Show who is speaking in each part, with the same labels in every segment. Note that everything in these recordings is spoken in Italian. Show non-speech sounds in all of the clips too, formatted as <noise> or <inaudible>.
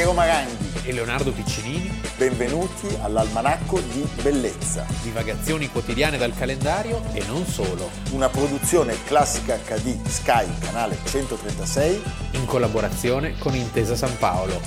Speaker 1: Piero Maranghi
Speaker 2: e Leonardo Piccinini.
Speaker 1: Benvenuti all'Almanacco di Bellezza.
Speaker 2: Divagazioni quotidiane dal calendario e non solo.
Speaker 1: Una produzione classica HD Sky, canale 136.
Speaker 2: In collaborazione con Intesa San Paolo.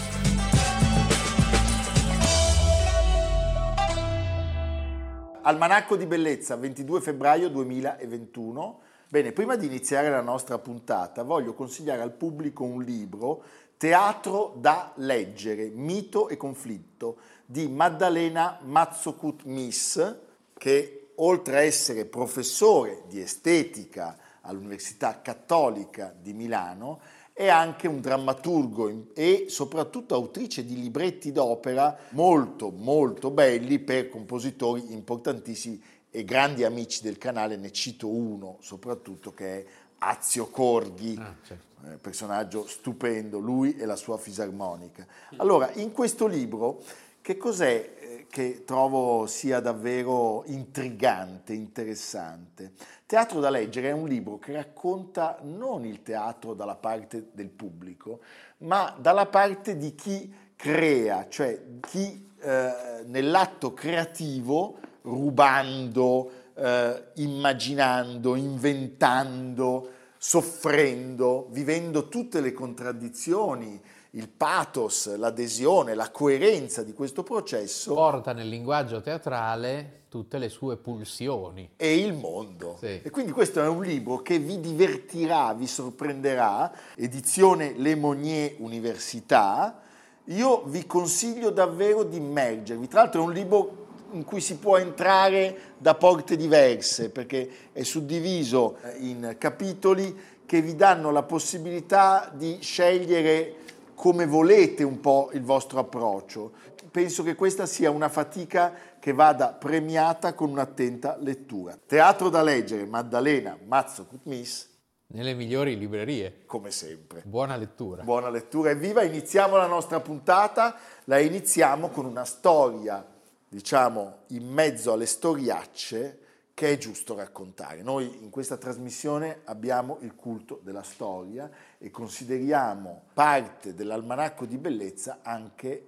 Speaker 1: Almanacco di Bellezza, 22 febbraio 2021. Bene, prima di iniziare la nostra puntata voglio consigliare al pubblico un libro Teatro da leggere, mito e conflitto di Maddalena Mazzokut Miss, che oltre a essere professore di estetica all'Università Cattolica di Milano, è anche un drammaturgo e soprattutto autrice di libretti d'opera molto molto belli per compositori importantissimi e grandi amici del canale, ne cito uno soprattutto che è Azio Corghi, ah, certo. eh, personaggio stupendo, lui e la sua fisarmonica. Allora, in questo libro, che cos'è eh, che trovo sia davvero intrigante, interessante? Teatro da leggere è un libro che racconta non il teatro dalla parte del pubblico, ma dalla parte di chi crea, cioè chi eh, nell'atto creativo, rubando, eh, immaginando, inventando, soffrendo, vivendo tutte le contraddizioni, il pathos, l'adesione, la coerenza di questo processo.
Speaker 2: Porta nel linguaggio teatrale tutte le sue pulsioni.
Speaker 1: E il mondo. Sì. E quindi questo è un libro che vi divertirà, vi sorprenderà, edizione Le Monnier Università. Io vi consiglio davvero di immergervi. Tra l'altro è un libro in cui si può entrare da porte diverse, perché è suddiviso in capitoli che vi danno la possibilità di scegliere come volete un po' il vostro approccio. Penso che questa sia una fatica che vada premiata con un'attenta lettura. Teatro da leggere, Maddalena Mazzo Kutmis.
Speaker 2: Nelle migliori librerie.
Speaker 1: Come sempre.
Speaker 2: Buona lettura.
Speaker 1: Buona lettura. Evviva, iniziamo la nostra puntata. La iniziamo con una storia diciamo, in mezzo alle storiacce che è giusto raccontare. Noi in questa trasmissione abbiamo il culto della storia e consideriamo parte dell'almanacco di bellezza anche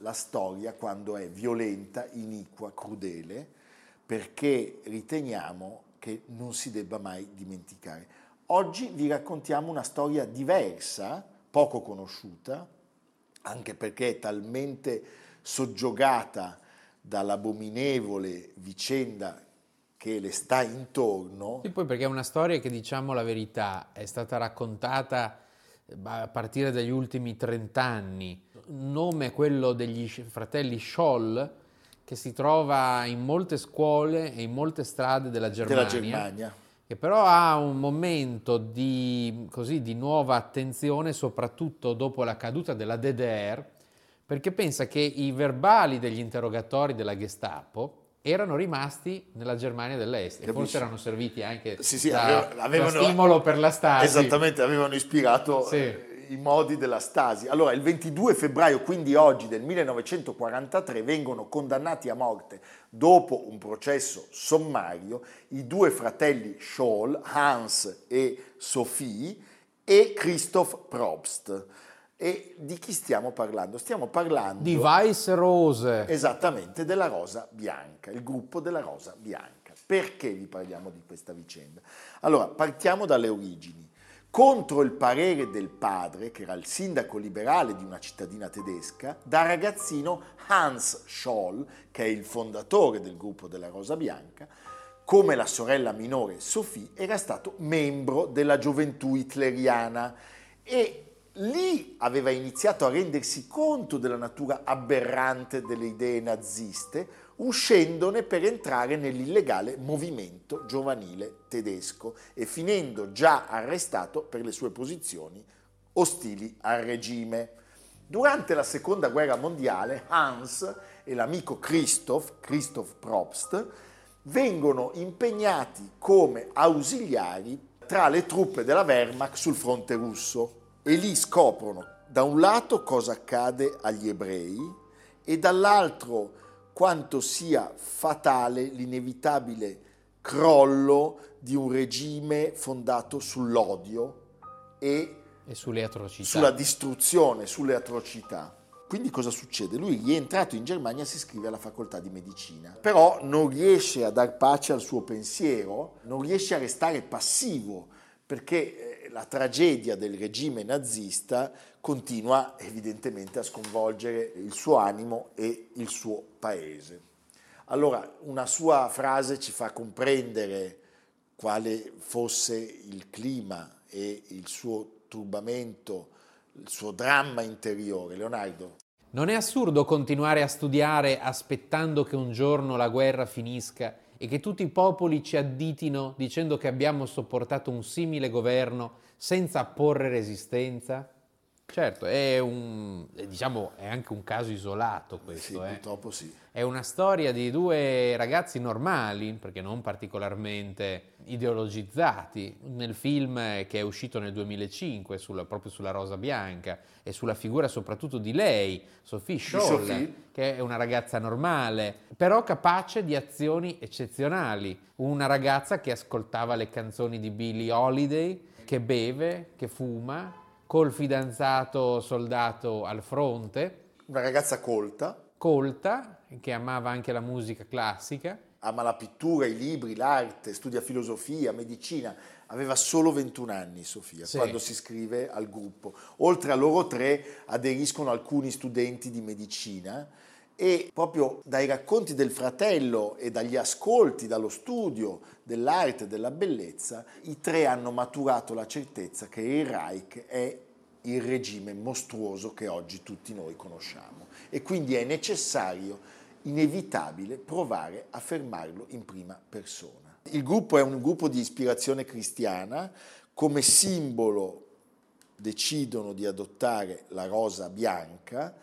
Speaker 1: la storia quando è violenta, iniqua, crudele, perché riteniamo che non si debba mai dimenticare. Oggi vi raccontiamo una storia diversa, poco conosciuta, anche perché è talmente soggiogata dall'abominevole vicenda che le sta intorno.
Speaker 2: E poi perché è una storia che, diciamo la verità, è stata raccontata a partire dagli ultimi 30 anni. Il nome è quello degli fratelli Scholl, che si trova in molte scuole e in molte strade della Germania.
Speaker 1: Della Germania.
Speaker 2: Che però ha un momento di, così, di nuova attenzione, soprattutto dopo la caduta della DDR, perché pensa che i verbali degli interrogatori della Gestapo erano rimasti nella Germania dell'Est e forse erano serviti anche
Speaker 1: sì, sì,
Speaker 2: da,
Speaker 1: avevano,
Speaker 2: da stimolo per la Stasi.
Speaker 1: Esattamente, avevano ispirato sì. eh, i modi della Stasi. Allora, il 22 febbraio, quindi oggi del 1943, vengono condannati a morte dopo un processo sommario i due fratelli Scholl, Hans e Sophie, e Christoph Probst e di chi stiamo parlando? Stiamo parlando
Speaker 2: di Weiss Rose.
Speaker 1: Esattamente, della Rosa Bianca, il gruppo della Rosa Bianca. Perché vi parliamo di questa vicenda? Allora, partiamo dalle origini. Contro il parere del padre, che era il sindaco liberale di una cittadina tedesca, da ragazzino Hans Scholl, che è il fondatore del gruppo della Rosa Bianca, come la sorella minore Sophie, era stato membro della gioventù hitleriana e lì aveva iniziato a rendersi conto della natura aberrante delle idee naziste, uscendone per entrare nell'illegale movimento giovanile tedesco e finendo già arrestato per le sue posizioni ostili al regime. Durante la seconda guerra mondiale Hans e l'amico Christoph, Christoph Probst, vengono impegnati come ausiliari tra le truppe della Wehrmacht sul fronte russo e lì scoprono da un lato cosa accade agli ebrei e dall'altro quanto sia fatale l'inevitabile crollo di un regime fondato sull'odio e,
Speaker 2: e sulle atrocità.
Speaker 1: sulla distruzione, sulle atrocità. Quindi cosa succede? Lui rientrato in Germania si iscrive alla facoltà di medicina, però non riesce a dar pace al suo pensiero, non riesce a restare passivo perché eh, la tragedia del regime nazista continua evidentemente a sconvolgere il suo animo e il suo paese. Allora, una sua frase ci fa comprendere quale fosse il clima e il suo turbamento il suo dramma interiore. Leonardo.
Speaker 2: Non è assurdo continuare a studiare aspettando che un giorno la guerra finisca e che tutti i popoli ci additino dicendo che abbiamo sopportato un simile governo senza apporre resistenza? Certo, è, un, diciamo, è anche un caso isolato questo.
Speaker 1: Sì,
Speaker 2: eh.
Speaker 1: purtroppo sì.
Speaker 2: È una storia di due ragazzi normali, perché non particolarmente ideologizzati, nel film che è uscito nel 2005 sulla, proprio sulla Rosa Bianca e sulla figura soprattutto di lei, Sophie Scholl, che è una ragazza normale, però capace di azioni eccezionali. Una ragazza che ascoltava le canzoni di Billie Holiday, che beve, che fuma, col fidanzato soldato al fronte.
Speaker 1: Una ragazza colta.
Speaker 2: Colta, che amava anche la musica classica.
Speaker 1: Ama la pittura, i libri, l'arte, studia filosofia, medicina. Aveva solo 21 anni Sofia sì. quando si iscrive al gruppo. Oltre a loro tre aderiscono alcuni studenti di medicina e proprio dai racconti del fratello e dagli ascolti, dallo studio dell'arte e della bellezza, i tre hanno maturato la certezza che il Reich è il regime mostruoso che oggi tutti noi conosciamo. E quindi è necessario, inevitabile, provare a fermarlo in prima persona. Il gruppo è un gruppo di ispirazione cristiana, come simbolo decidono di adottare la rosa bianca,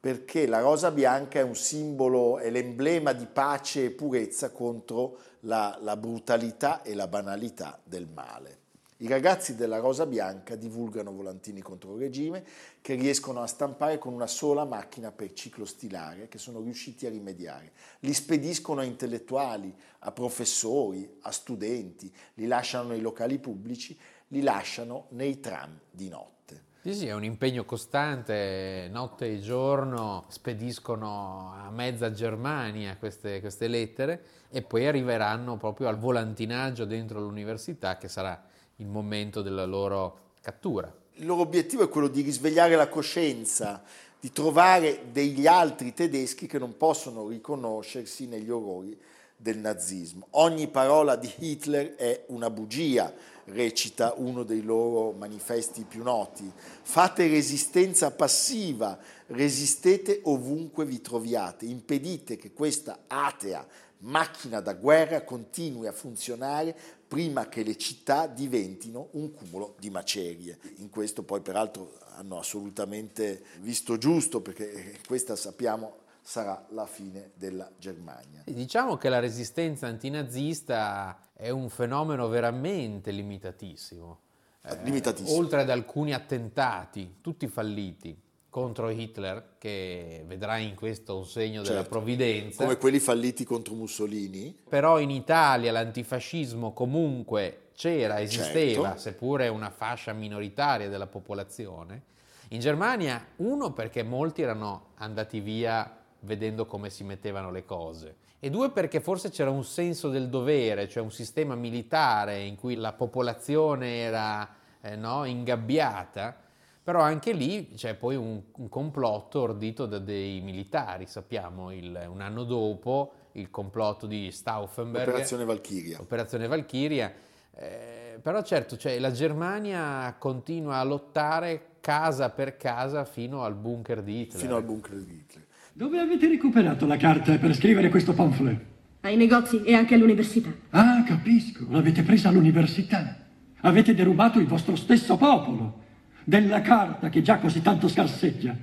Speaker 1: perché la rosa bianca è un simbolo, è l'emblema di pace e purezza contro la, la, brutalità e la banalità del male. I ragazzi della Rosa Bianca divulgano volantini contro il regime che riescono a stampare con una sola macchina per ciclo stilare che sono riusciti a rimediare. Li spediscono a intellettuali, a professori, a studenti, li lasciano nei locali pubblici, li lasciano nei tram di notte.
Speaker 2: Sì, sì, è un impegno costante, notte e giorno spediscono a mezza Germania queste, queste lettere e poi arriveranno proprio al volantinaggio dentro l'università che sarà il momento della loro cattura.
Speaker 1: Il loro obiettivo è quello di risvegliare la coscienza, di trovare degli altri tedeschi che non possono riconoscersi negli orrori del nazismo. Ogni parola di Hitler è una bugia, recita uno dei loro manifesti più noti. Fate resistenza passiva, resistete ovunque vi troviate, impedite che questa atea macchina da guerra continui a funzionare prima che le città diventino un cumulo di macerie. In questo poi peraltro hanno assolutamente visto giusto perché questa sappiamo sarà la fine della Germania.
Speaker 2: Diciamo che la resistenza antinazista è un fenomeno veramente limitatissimo.
Speaker 1: Eh, limitatissimo.
Speaker 2: Eh, oltre ad alcuni attentati, tutti falliti, contro Hitler, che vedrà in questo un segno certo, della provvidenza.
Speaker 1: Come quelli falliti contro Mussolini.
Speaker 2: Però in Italia l'antifascismo comunque c'era, esisteva, certo. seppure una fascia minoritaria della popolazione. In Germania, uno perché molti erano andati via vedendo come si mettevano le cose. E due perché forse c'era un senso del dovere, cioè un sistema militare in cui la popolazione era eh, no, ingabbiata, però anche lì c'è poi un, un complotto ordito da dei militari, sappiamo, il, un anno dopo il complotto di Stauffenberg.
Speaker 1: Operazione Valchiria.
Speaker 2: Operazione Valchiria. Eh, però certo, cioè, la Germania continua a lottare casa per casa fino al bunker di Hitler.
Speaker 1: Fino al bunker di Hitler.
Speaker 3: Dove avete recuperato la carta per scrivere questo pamphlet?
Speaker 4: Ai negozi e anche all'università.
Speaker 3: Ah, capisco. L'avete presa all'università. Avete derubato il vostro stesso popolo della carta che già così tanto scarseggia.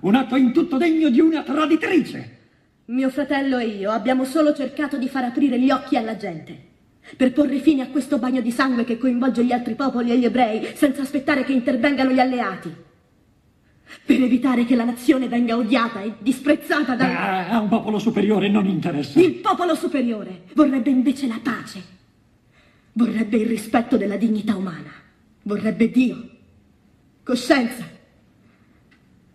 Speaker 3: Un atto in tutto degno di una traditrice.
Speaker 4: Mio fratello e io abbiamo solo cercato di far aprire gli occhi alla gente. Per porre fine a questo bagno di sangue che coinvolge gli altri popoli e gli ebrei senza aspettare che intervengano gli alleati per evitare che la nazione venga odiata e disprezzata da...
Speaker 3: Ah, a un popolo superiore non interessa.
Speaker 4: Il popolo superiore vorrebbe invece la pace, vorrebbe il rispetto della dignità umana, vorrebbe Dio, coscienza,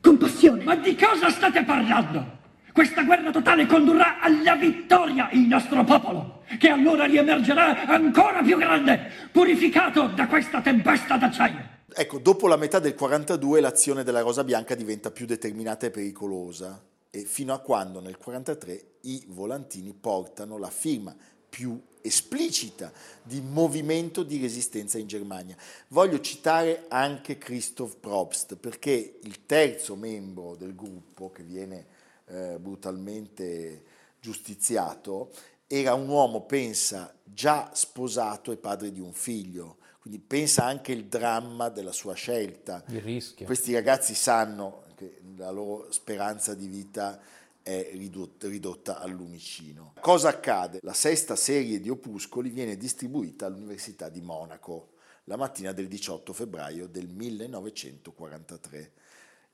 Speaker 4: compassione.
Speaker 3: Ma di cosa state parlando? Questa guerra totale condurrà alla vittoria il nostro popolo, che allora riemergerà ancora più grande, purificato da questa tempesta d'acciaio.
Speaker 1: Ecco, dopo la metà del 42 l'azione della Rosa Bianca diventa più determinata e pericolosa e fino a quando nel 43 i volantini portano la firma più esplicita di movimento di resistenza in Germania. Voglio citare anche Christoph Probst perché il terzo membro del gruppo che viene eh, brutalmente giustiziato era un uomo, pensa, già sposato e padre di un figlio quindi pensa anche il dramma della sua scelta.
Speaker 2: Il rischio.
Speaker 1: Questi ragazzi sanno che la loro speranza di vita è ridotta, ridotta al lumicino. Cosa accade? La sesta serie di opuscoli viene distribuita all'Università di Monaco la mattina del 18 febbraio del 1943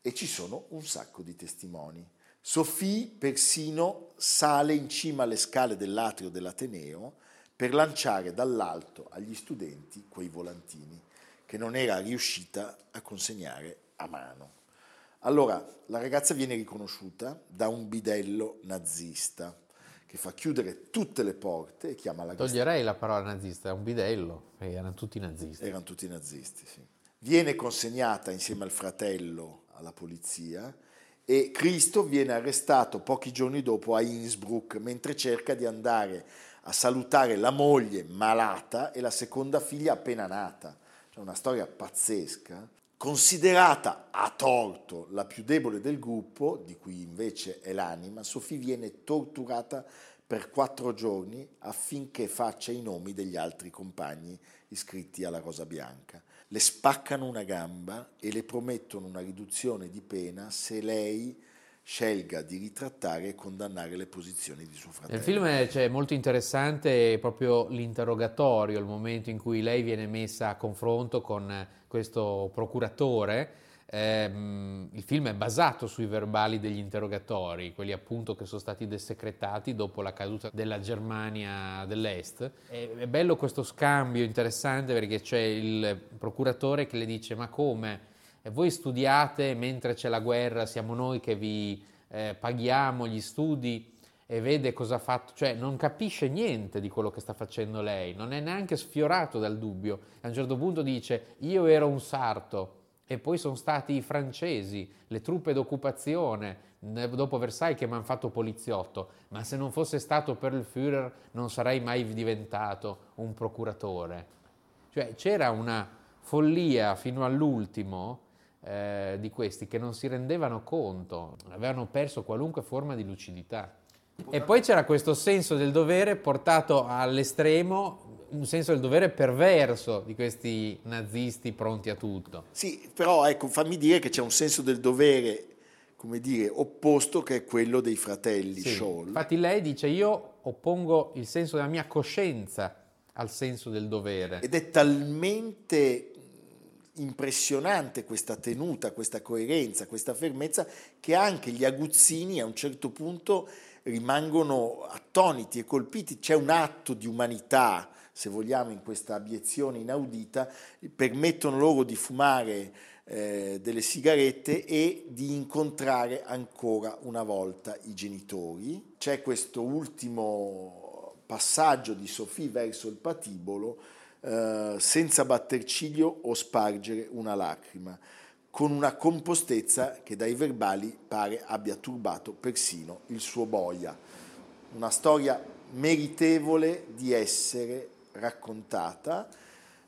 Speaker 1: e ci sono un sacco di testimoni. Sophie persino sale in cima alle scale dell'atrio dell'Ateneo per lanciare dall'alto agli studenti quei volantini che non era riuscita a consegnare a mano. Allora la ragazza viene riconosciuta da un bidello nazista che fa chiudere tutte le porte e chiama la.
Speaker 2: Toglierei la parola nazista, è un bidello, erano tutti nazisti.
Speaker 1: Erano tutti nazisti, sì. Viene consegnata insieme al fratello alla polizia e Cristo viene arrestato pochi giorni dopo a Innsbruck mentre cerca di andare a salutare la moglie malata e la seconda figlia appena nata. Cioè una storia pazzesca. Considerata a torto la più debole del gruppo, di cui invece è l'anima, Sofì viene torturata per quattro giorni affinché faccia i nomi degli altri compagni iscritti alla Rosa Bianca. Le spaccano una gamba e le promettono una riduzione di pena se lei scelga di ritrattare e condannare le posizioni di suo fratello.
Speaker 2: Nel film c'è cioè, molto interessante proprio l'interrogatorio, il momento in cui lei viene messa a confronto con questo procuratore. Eh, il film è basato sui verbali degli interrogatori, quelli appunto che sono stati desecretati dopo la caduta della Germania dell'Est. È, è bello questo scambio interessante perché c'è il procuratore che le dice ma come? E voi studiate mentre c'è la guerra, siamo noi che vi eh, paghiamo gli studi e vede cosa ha fatto, cioè non capisce niente di quello che sta facendo lei, non è neanche sfiorato dal dubbio. A un certo punto dice io ero un sarto e poi sono stati i francesi, le truppe d'occupazione dopo Versailles che mi hanno fatto poliziotto, ma se non fosse stato per il Führer non sarei mai diventato un procuratore. Cioè c'era una follia fino all'ultimo eh, di questi che non si rendevano conto, avevano perso qualunque forma di lucidità. E poi c'era questo senso del dovere portato all'estremo, un senso del dovere perverso di questi nazisti pronti a tutto.
Speaker 1: Sì, però ecco, fammi dire che c'è un senso del dovere, come dire, opposto che è quello dei fratelli sì. Scholl.
Speaker 2: Infatti lei dice io oppongo il senso della mia coscienza al senso del dovere.
Speaker 1: Ed è talmente impressionante questa tenuta, questa coerenza, questa fermezza che anche gli aguzzini a un certo punto rimangono attoniti e colpiti. C'è un atto di umanità, se vogliamo, in questa abiezione inaudita, permettono loro di fumare eh, delle sigarette e di incontrare ancora una volta i genitori. C'è questo ultimo passaggio di Sofì verso il patibolo eh, senza batter ciglio o spargere una lacrima, con una compostezza che dai verbali pare abbia turbato persino il suo boia. Una storia meritevole di essere raccontata.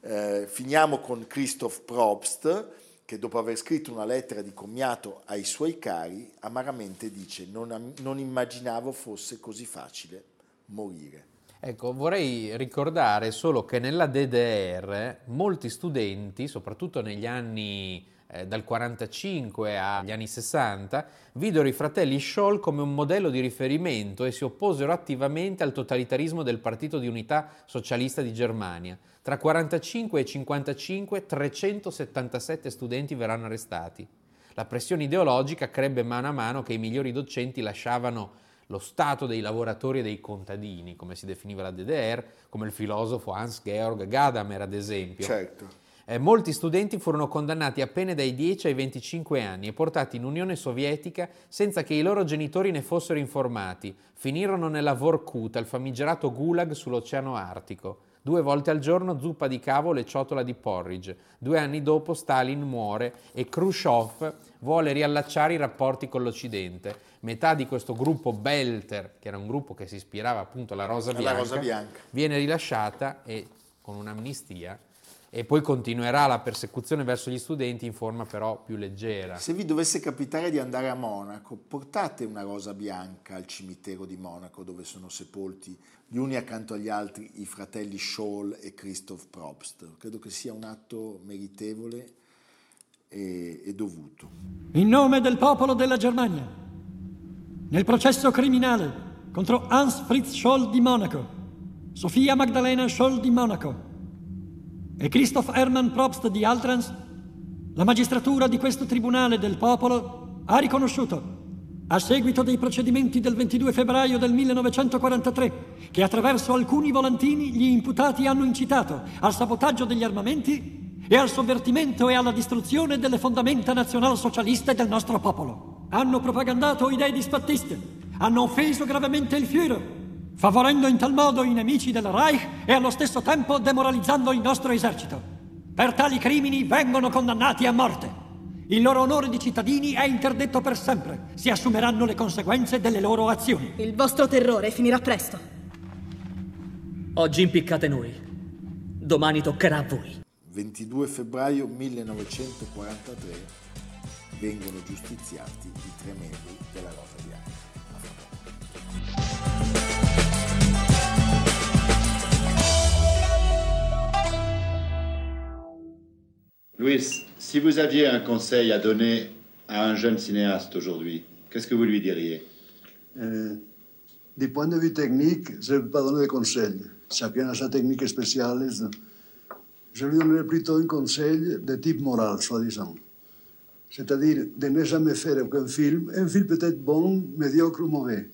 Speaker 1: Eh, finiamo con Christoph Probst, che dopo aver scritto una lettera di commiato ai suoi cari, amaramente dice non, non immaginavo fosse così facile morire.
Speaker 2: Ecco, vorrei ricordare solo che nella DDR molti studenti, soprattutto negli anni eh, dal 45 agli anni 60, videro i fratelli Scholl come un modello di riferimento e si opposero attivamente al totalitarismo del Partito di Unità Socialista di Germania. Tra 45 e 55 377 studenti verranno arrestati. La pressione ideologica crebbe mano a mano che i migliori docenti lasciavano lo stato dei lavoratori e dei contadini, come si definiva la DDR, come il filosofo Hans-Georg Gadamer ad esempio.
Speaker 1: Certo.
Speaker 2: Eh, molti studenti furono condannati a pene dai 10 ai 25 anni e portati in Unione Sovietica senza che i loro genitori ne fossero informati. Finirono nella Vorkuta, il famigerato gulag sull'Oceano Artico. Due volte al giorno zuppa di cavolo e ciotola di porridge. Due anni dopo Stalin muore e Khrushchev vuole riallacciare i rapporti con l'Occidente. Metà di questo gruppo Belter, che era un gruppo che si ispirava appunto alla Rosa
Speaker 1: Alla
Speaker 2: Bianca,
Speaker 1: Rosa Bianca.
Speaker 2: viene rilasciata e con un'amnistia e poi continuerà la persecuzione verso gli studenti in forma però più leggera.
Speaker 1: Se vi dovesse capitare di andare a Monaco, portate una rosa bianca al cimitero di Monaco dove sono sepolti gli uni accanto agli altri i fratelli Scholl e Christoph Probst. Credo che sia un atto meritevole e, e dovuto.
Speaker 3: In nome del popolo della Germania, nel processo criminale contro Hans Fritz Scholl di Monaco, Sofia Magdalena Scholl di Monaco e Christoph Hermann Probst di Altrans, la magistratura di questo tribunale del popolo ha riconosciuto, a seguito dei procedimenti del 22 febbraio del 1943, che attraverso alcuni volantini gli imputati hanno incitato al sabotaggio degli armamenti e al sovvertimento e alla distruzione delle fondamenta nazionalsocialiste del nostro popolo. Hanno propagandato idee disfattiste, hanno offeso gravemente il Führer, favorendo in tal modo i nemici del Reich e allo stesso tempo demoralizzando il nostro esercito. Per tali crimini vengono condannati a morte. Il loro onore di cittadini è interdetto per sempre. Si assumeranno le conseguenze delle loro azioni.
Speaker 4: Il vostro terrore finirà presto.
Speaker 5: Oggi impiccate noi. Domani toccherà a voi.
Speaker 1: 22 febbraio 1943 vengono giustiziati i tre membri della Rosa Bianca. A fra poco.
Speaker 6: Louis, si vous aviez un conseil à donner à un jeune cinéaste aujourd'hui, qu'est-ce que vous lui diriez?
Speaker 7: Euh, du point de vue technique, je ne peux pas donner de conseils. Chacun a sa technique spéciale. Je lui donnerais plutôt un conseil de type moral, soi-disant. C'est-à-dire de ne jamais faire aucun film, un film peut-être bon, médiocre ou mauvais,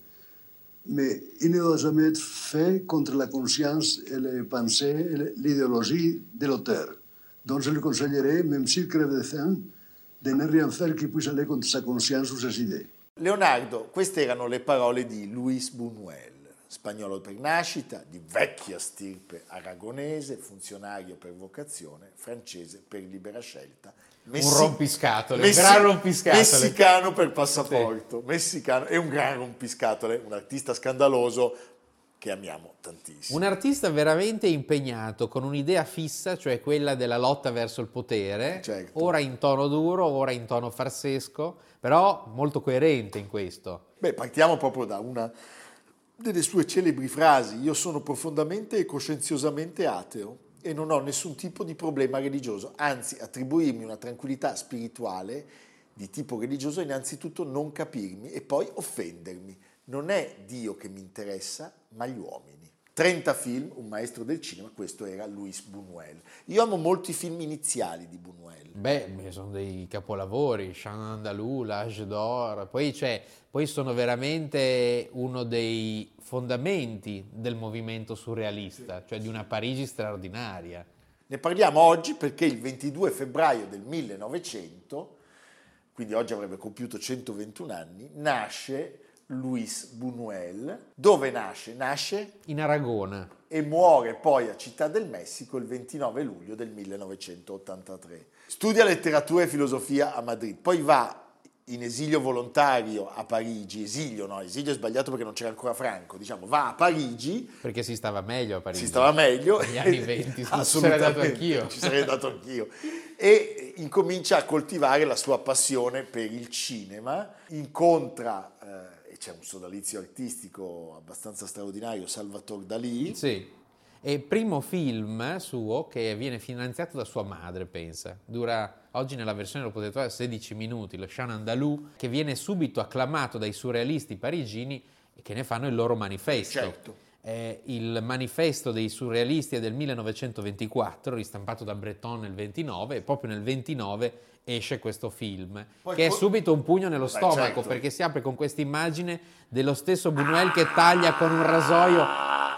Speaker 7: mais il ne doit jamais être fait contre la conscience et les pensées l'idéologie de l'auteur. Donc je lui conseillerais, même s'il crève de faim, de ne rien faire qui puisse aller contre sa conscience ou ses idées.
Speaker 1: Leonardo, queste erano le parole di Luis Buñuel, spagnolo per nascita, di vecchia stirpe aragonese, funzionario per vocazione, francese per libera scelta.
Speaker 2: Un rompiscatole, un gran rompiscatole.
Speaker 1: Messicano per passaporto, messicano e un gran rompiscatole, un artista scandaloso che amiamo tantissimo.
Speaker 2: Un artista veramente impegnato con un'idea fissa, cioè quella della lotta verso il potere,
Speaker 1: Certo.
Speaker 2: ora in tono duro, ora in tono farsesco, però molto coerente in questo.
Speaker 1: Beh, partiamo proprio da una delle sue celebri frasi. Io sono profondamente e coscienziosamente ateo e non ho nessun tipo di problema religioso, anzi attribuirmi una tranquillità spirituale di tipo religioso è innanzitutto non capirmi e poi offendermi. Non è Dio che mi interessa, ma gli uomini. 30 film, un maestro del cinema, questo era Luis Buñuel. Io amo molto i film iniziali di Buñuel.
Speaker 2: Beh, sono dei capolavori, Jean Andalou, L'Age d'Or, poi, cioè, poi sono veramente uno dei fondamenti del movimento surrealista, cioè di una Parigi straordinaria.
Speaker 1: Ne parliamo oggi perché il 22 febbraio del 1900, quindi oggi avrebbe compiuto 121 anni, nasce Luis Buñuel. Dove nasce? Nasce
Speaker 2: In Aragona,
Speaker 1: e muore poi a Città del Messico il 29 luglio del 1983. Studia letteratura e filosofia a Madrid, poi va in esilio volontario a Parigi, esilio no, esilio è sbagliato perché non c'era ancora Franco, diciamo, va a Parigi,
Speaker 2: perché si stava meglio a Parigi.
Speaker 1: si stava meglio. <laughs>
Speaker 2: Negli anni 20, ci sarei
Speaker 1: Assolutamente,
Speaker 2: dato anch'io.
Speaker 1: Ci sarei dato anch'io. E incomincia a coltivare la sua passione per il cinema, incontra, eh, c'è un sodalizio artistico abbastanza straordinario, Salvatore Dalì.
Speaker 2: Sì. E primo film suo che viene finanziato da sua madre, pensa. Dura, oggi nella versione lo potete trovare 16 minuti, lo Jean Andalou, che viene subito acclamato dai surrealisti parigini e che ne fanno il loro manifesto.
Speaker 1: Certo.
Speaker 2: È il manifesto dei surrealisti è del 1924, ristampato da Breton nel 29, e proprio nel 29 esce questo film,
Speaker 1: Poi
Speaker 2: che è subito un pugno nello stomaco,
Speaker 1: certo.
Speaker 2: perché si apre con questa immagine dello stesso Buñuel che taglia con un rasoio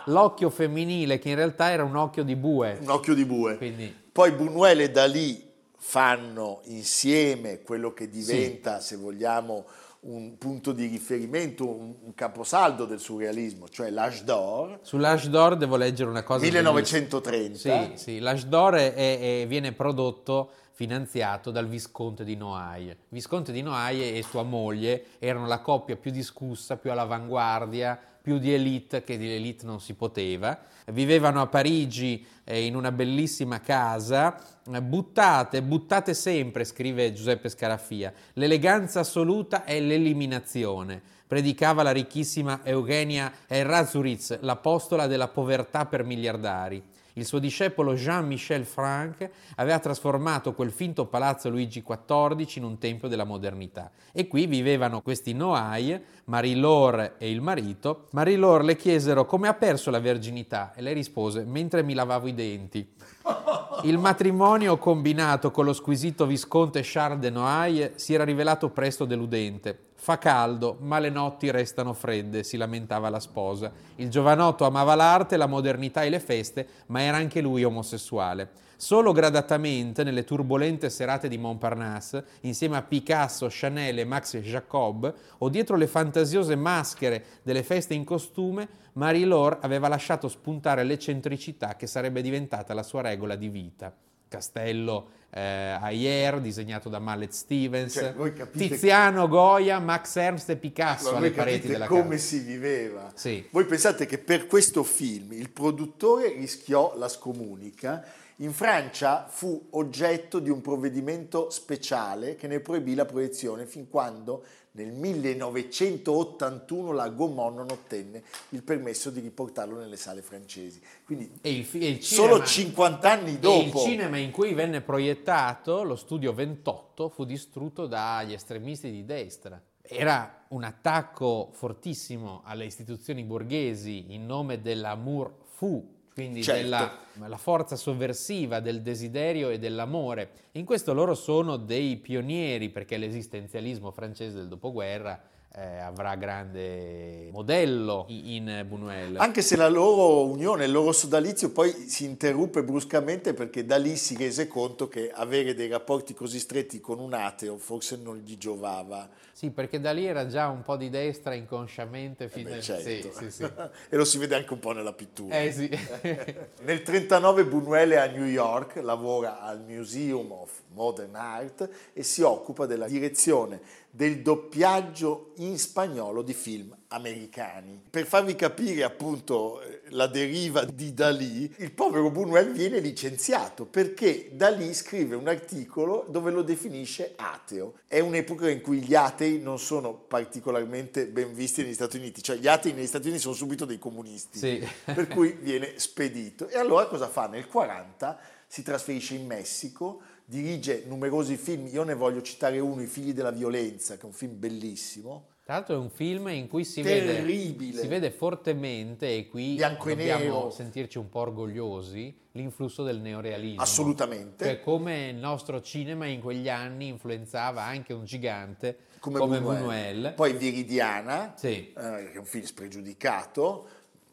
Speaker 2: l'occhio femminile, che in realtà era un occhio di bue.
Speaker 1: Un occhio di bue.
Speaker 2: Quindi
Speaker 1: Poi Buñuel e Dalì fanno insieme quello che diventa, se vogliamo, un punto di riferimento, un, un caposaldo del surrealismo, cioè l'Age d'Or.
Speaker 2: Sull'Age d'Or devo leggere una cosa.
Speaker 1: 1930.
Speaker 2: Sì, sì, l'Age d'Or è, è, viene prodotto finanziato dal Visconte di Noailles. Visconte di Noailles e sua moglie erano la coppia più discussa, più all'avanguardia, più di elite che di elite non si poteva. Vivevano a Parigi eh, in una bellissima casa, eh, buttate, buttate sempre, scrive Giuseppe Scarafia. L'eleganza assoluta è l'eliminazione. Predicava la ricchissima Eugenia Errazuriz, l'apostola della povertà per miliardari il suo discepolo Jean-Michel Franck aveva trasformato quel finto palazzo Luigi XIV in un tempio della modernità. E qui vivevano questi Noailles, Marie-Laure e il marito. Marie-Laure le chiesero come ha perso la verginità e lei rispose mentre mi lavavo i denti. <laughs> Il matrimonio combinato con lo squisito visconte Charles de Noailles si era rivelato presto deludente. Fa caldo, ma le notti restano fredde, si lamentava la sposa. Il giovanotto amava l'arte, la modernità e le feste, ma era anche lui omosessuale. Solo gradatamente, nelle turbolente serate di Montparnasse, insieme a Picasso, Chanel e Max Jacob, o dietro le fantasiose maschere delle feste in costume, Marie-Laure aveva lasciato spuntare l'eccentricità che sarebbe diventata la sua regola di vita. Castello eh, Ayer, disegnato da Mallet Stevens,
Speaker 1: Cioè, capite-
Speaker 2: Tiziano, Goya, Max Ernst e Picasso
Speaker 1: Ma
Speaker 2: alle pareti della
Speaker 1: come
Speaker 2: casa.
Speaker 1: si viveva.
Speaker 2: Sì.
Speaker 1: Voi pensate che per questo film il produttore rischiò la scomunica. In Francia fu oggetto di un provvedimento speciale che ne proibì la proiezione fin quando nel 1981 la Gaumont non ottenne il permesso di riportarlo nelle sale francesi. Quindi
Speaker 2: E il, fi- il
Speaker 1: solo
Speaker 2: cinema-
Speaker 1: 50 anni
Speaker 2: E il
Speaker 1: dopo.
Speaker 2: cinema in cui venne proiettato, lo studio 28, fu distrutto dagli estremisti di destra. Era un attacco fortissimo alle istituzioni borghesi in nome dell'amour fou, quindi
Speaker 1: Certo.
Speaker 2: della la forza sovversiva del desiderio e dell'amore. In questo loro sono dei pionieri perché l'esistenzialismo francese del dopoguerra eh, avrà grande modello in Buñuel.
Speaker 1: Anche se la loro unione, il loro sodalizio poi si interruppe bruscamente perché da lì si rese conto che avere dei rapporti così stretti con un ateo forse non gli giovava.
Speaker 2: Sì, perché da lì era già un po' di destra inconsciamente fino
Speaker 1: Beh,
Speaker 2: al-
Speaker 1: certo.
Speaker 2: sì, sì, sì. <laughs>
Speaker 1: e lo si vede anche un po' nella pittura.
Speaker 2: Eh sì. <laughs>
Speaker 1: Nel 39 Buñuel è a New York, lavora al Museum of Modern Art e si occupa della direzione del doppiaggio in spagnolo di film americani. Per farvi capire appunto la deriva di Dalì, il povero Buñuel viene licenziato perché Dalì scrive un articolo dove lo definisce ateo. È un'epoca in cui gli atei non sono particolarmente ben visti negli Stati Uniti, cioè gli atei negli Stati Uniti sono subito dei comunisti
Speaker 2: Sì.
Speaker 1: per cui viene spedito. E allora cosa fa? Nel 40 si trasferisce in Messico, dirige numerosi film, io ne voglio citare uno, I figli della violenza, che è un film bellissimo.
Speaker 2: Tra l'altro è un film in cui si vede, si vede fortemente, e qui
Speaker 1: Bianco
Speaker 2: dobbiamo
Speaker 1: nero.
Speaker 2: sentirci un po' orgogliosi, l'influsso del neorealismo.
Speaker 1: Assolutamente.
Speaker 2: Cioè come il nostro cinema in quegli anni influenzava anche un gigante
Speaker 1: Come,
Speaker 2: come,
Speaker 1: Buñuel.
Speaker 2: Buñuel.
Speaker 1: Poi Viridiana,
Speaker 2: Sì.
Speaker 1: eh, che è un film spregiudicato,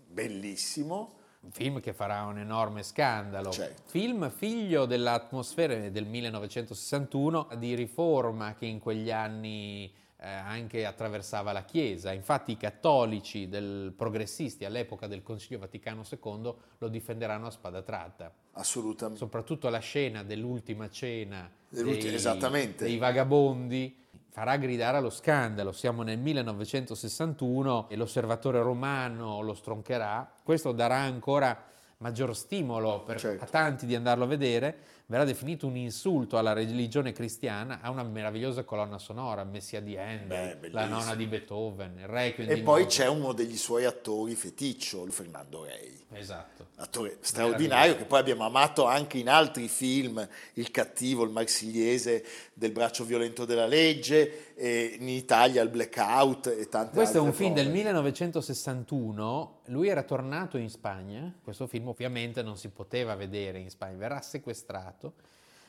Speaker 1: bellissimo.
Speaker 2: Un film che farà un enorme scandalo.
Speaker 1: Certo.
Speaker 2: Film figlio dell'atmosfera del 1961 di riforma che in quegli anni eh, anche attraversava la Chiesa. Infatti i cattolici del, progressisti all'epoca del Concilio Vaticano II lo difenderanno a spada tratta.
Speaker 1: Assolutamente.
Speaker 2: Soprattutto la scena dell'ultima cena dei,
Speaker 1: esattamente.
Speaker 2: dei vagabondi farà gridare allo scandalo. Siamo nel 1961 e l'osservatore romano lo stroncherà. Questo darà ancora maggior stimolo per,
Speaker 1: Certo.
Speaker 2: a tanti di andarlo a vedere. Verrà definito un insulto alla religione cristiana. Ha una meravigliosa colonna sonora, Messia di Handel,
Speaker 1: Beh,
Speaker 2: la nonna di Beethoven, il Requiem
Speaker 1: E poi
Speaker 2: Mozart.
Speaker 1: c'è uno degli suoi attori feticcio, Fernando Rei.
Speaker 2: Esatto.
Speaker 1: attore straordinario che poi abbiamo amato anche in altri film, Il cattivo, il marsigliese del braccio violento della legge, in Italia il blackout e tante
Speaker 2: Questo è un film
Speaker 1: cose.
Speaker 2: del 1961, lui era tornato in Spagna, questo film ovviamente non si poteva vedere in Spagna, verrà sequestrato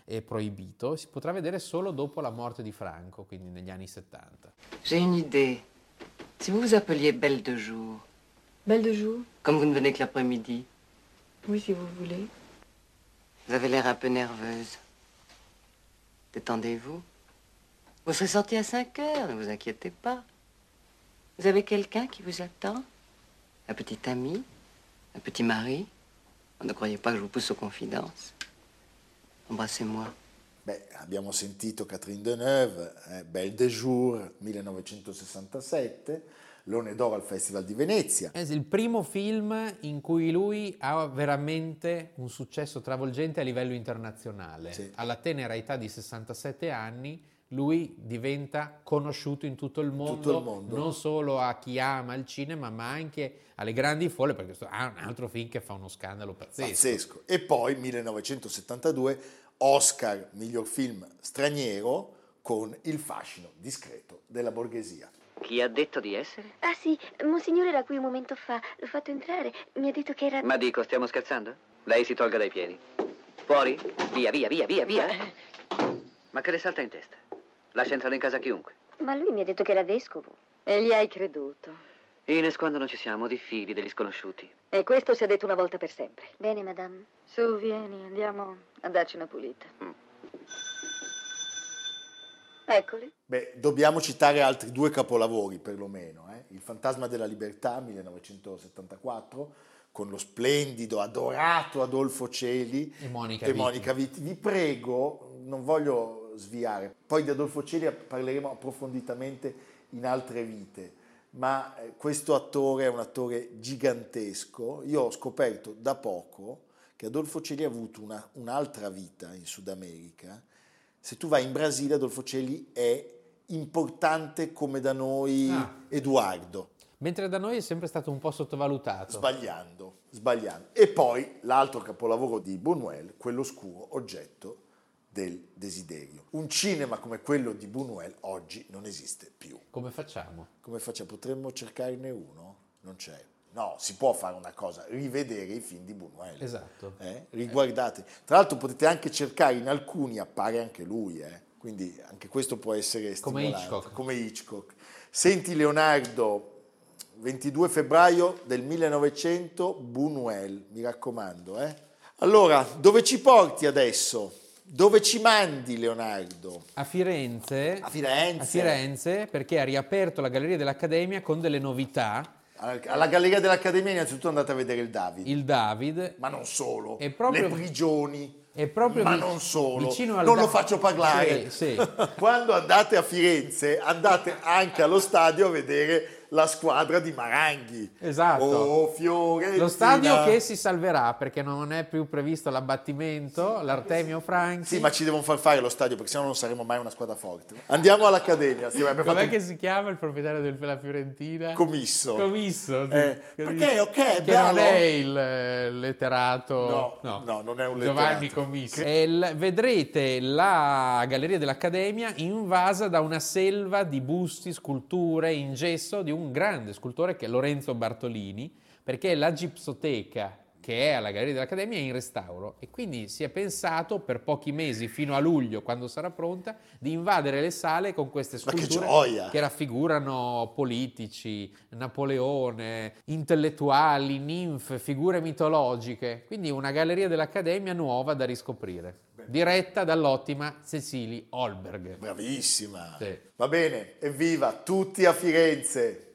Speaker 2: e proibito, si potrà vedere solo dopo la morte di Franco, quindi negli anni 70.
Speaker 8: J'ai une idée. Si vous vous appeliez Belle de Jour,
Speaker 4: Belle de jour?
Speaker 8: Comme vous ne venez que l'après-midi,
Speaker 4: Oui, si vous voulez.
Speaker 8: Vous avez l'air un peu nerveuse. Détendez-vous. Vous serez sortie à 5 heures, ne vous inquiétez pas. Vous avez quelqu'un qui vous attend? Un petit ami? Un petit mari? Ne croyez pas que je vous pousse aux confidences. Embrassez-moi.
Speaker 1: Beh, abbiamo sentito Catherine Deneuve, eh, Belle de Jour, 1967, Leone d'Oro al Festival di Venezia.
Speaker 2: È il primo film in cui lui ha veramente un successo travolgente a livello internazionale.
Speaker 1: Sì.
Speaker 2: Alla tenera età di 67 anni lui diventa conosciuto in tutto il, mondo,
Speaker 1: Tutto il mondo.
Speaker 2: non solo a chi ama il cinema, ma anche alle grandi folle, perché questo è un altro film che fa uno scandalo pazzesco.
Speaker 1: Pazzesco. E poi 1972, Oscar, miglior film straniero, con Il fascino discreto della borghesia.
Speaker 8: Chi ha detto di essere?
Speaker 9: Ah sì, Monsignore era qui un momento fa. L'ho fatto entrare. Mi ha detto che era...
Speaker 8: Ma dico, stiamo scherzando? Lei si tolga dai piedi. Fuori? Via, via, via, via, via. Ma che le salta in testa? Lascia entrare in casa chiunque.
Speaker 9: Ma lui mi ha detto che era vescovo. E gli hai creduto.
Speaker 8: Ines, quando non ci siamo, diffidi degli sconosciuti.
Speaker 9: E questo si è detto una volta per sempre. Bene, madame. Su, vieni, andiamo a darci una pulita.
Speaker 8: Mm.
Speaker 9: Eccoli.
Speaker 1: Beh, dobbiamo citare altri due capolavori perlomeno. eh. Il Fantasma della Libertà, 1974, con lo splendido, adorato Adolfo Celi
Speaker 2: E Monica
Speaker 1: e
Speaker 2: Vitti.
Speaker 1: Monica Vitti. Vi prego, non voglio sviare, poi di Adolfo Celi parleremo approfonditamente in altre vite, ma eh, questo attore è un attore gigantesco. Io ho scoperto da poco che Adolfo Celi ha avuto una- un'altra vita in Sud America. Se tu vai in Brasile, Adolfo Celi è importante come da noi
Speaker 2: Ah.
Speaker 1: Edoardo,
Speaker 2: Mentre da noi è sempre stato un po' sottovalutato.
Speaker 1: sbagliando, sbagliando. E poi l'altro capolavoro di Buñuel, quello oscuro, oggetto del desiderio. Un cinema come quello di Buñuel oggi non esiste più.
Speaker 2: Come facciamo?
Speaker 1: Come facciamo? Potremmo cercarne uno? Non c'è. No, si può fare una cosa, rivedere i film di Buñuel.
Speaker 2: Esatto.
Speaker 1: Eh? Riguardate. Tra l'altro potete anche cercare, in alcuni appare anche lui, eh? quindi anche questo può essere
Speaker 2: Come
Speaker 1: stimolante.
Speaker 2: Hitchcock.
Speaker 1: Come Hitchcock. Senti Leonardo, 22 febbraio del 1900, Buñuel, mi raccomando. eh. Allora, dove ci porti adesso? Dove ci mandi Leonardo?
Speaker 2: A Firenze,
Speaker 1: A Firenze.
Speaker 2: a Firenze, perché ha riaperto la Galleria dell'Accademia con delle novità.
Speaker 1: Alla Galleria dell'Accademia innanzitutto andate a vedere il David.
Speaker 2: Il David
Speaker 1: Ma non solo,
Speaker 2: È proprio-
Speaker 1: le prigioni,
Speaker 2: è proprio
Speaker 1: ma
Speaker 2: vi-
Speaker 1: non solo,
Speaker 2: vicino al
Speaker 1: non
Speaker 2: Da-
Speaker 1: lo faccio parlare.
Speaker 2: Sì, sì. <laughs>
Speaker 1: Quando andate a Firenze andate anche allo stadio a vedere la squadra di Maranghi.
Speaker 2: Esatto.
Speaker 1: Oh, Fiorentina.
Speaker 2: Lo stadio che si salverà perché non è più previsto l'abbattimento, l'Artemio Franchi.
Speaker 1: Sì, ma ci devono far fare lo stadio perché sennò non saremo mai una squadra forte. Andiamo all'Accademia. Sì,
Speaker 2: Com'è
Speaker 1: fatto
Speaker 2: che si chiama il proprietario del- della Fiorentina?
Speaker 1: commisso.
Speaker 2: Commisso. sì.
Speaker 1: Eh, perché, ok,
Speaker 2: Che non è il eh, letterato...
Speaker 1: No, no, non è un
Speaker 2: Giovanni
Speaker 1: letterato.
Speaker 2: Commisso. E il- vedrete la Galleria dell'Accademia invasa da una selva di busti, sculture in gesso di un grande scultore che è Lorenzo Bartolini, perché la gipsoteca che è alla Galleria dell'Accademia è in restauro e quindi si è pensato per pochi mesi fino a luglio, quando sarà pronta, di invadere le sale con queste
Speaker 1: che
Speaker 2: sculture
Speaker 1: gioia!
Speaker 2: che raffigurano politici, Napoleone, intellettuali, ninfe, figure mitologiche. Quindi una galleria dell'Accademia nuova da riscoprire, diretta dall'ottima Cecily Holberg.
Speaker 1: Bravissima.
Speaker 2: Sì.
Speaker 1: Va bene, evviva tutti a Firenze.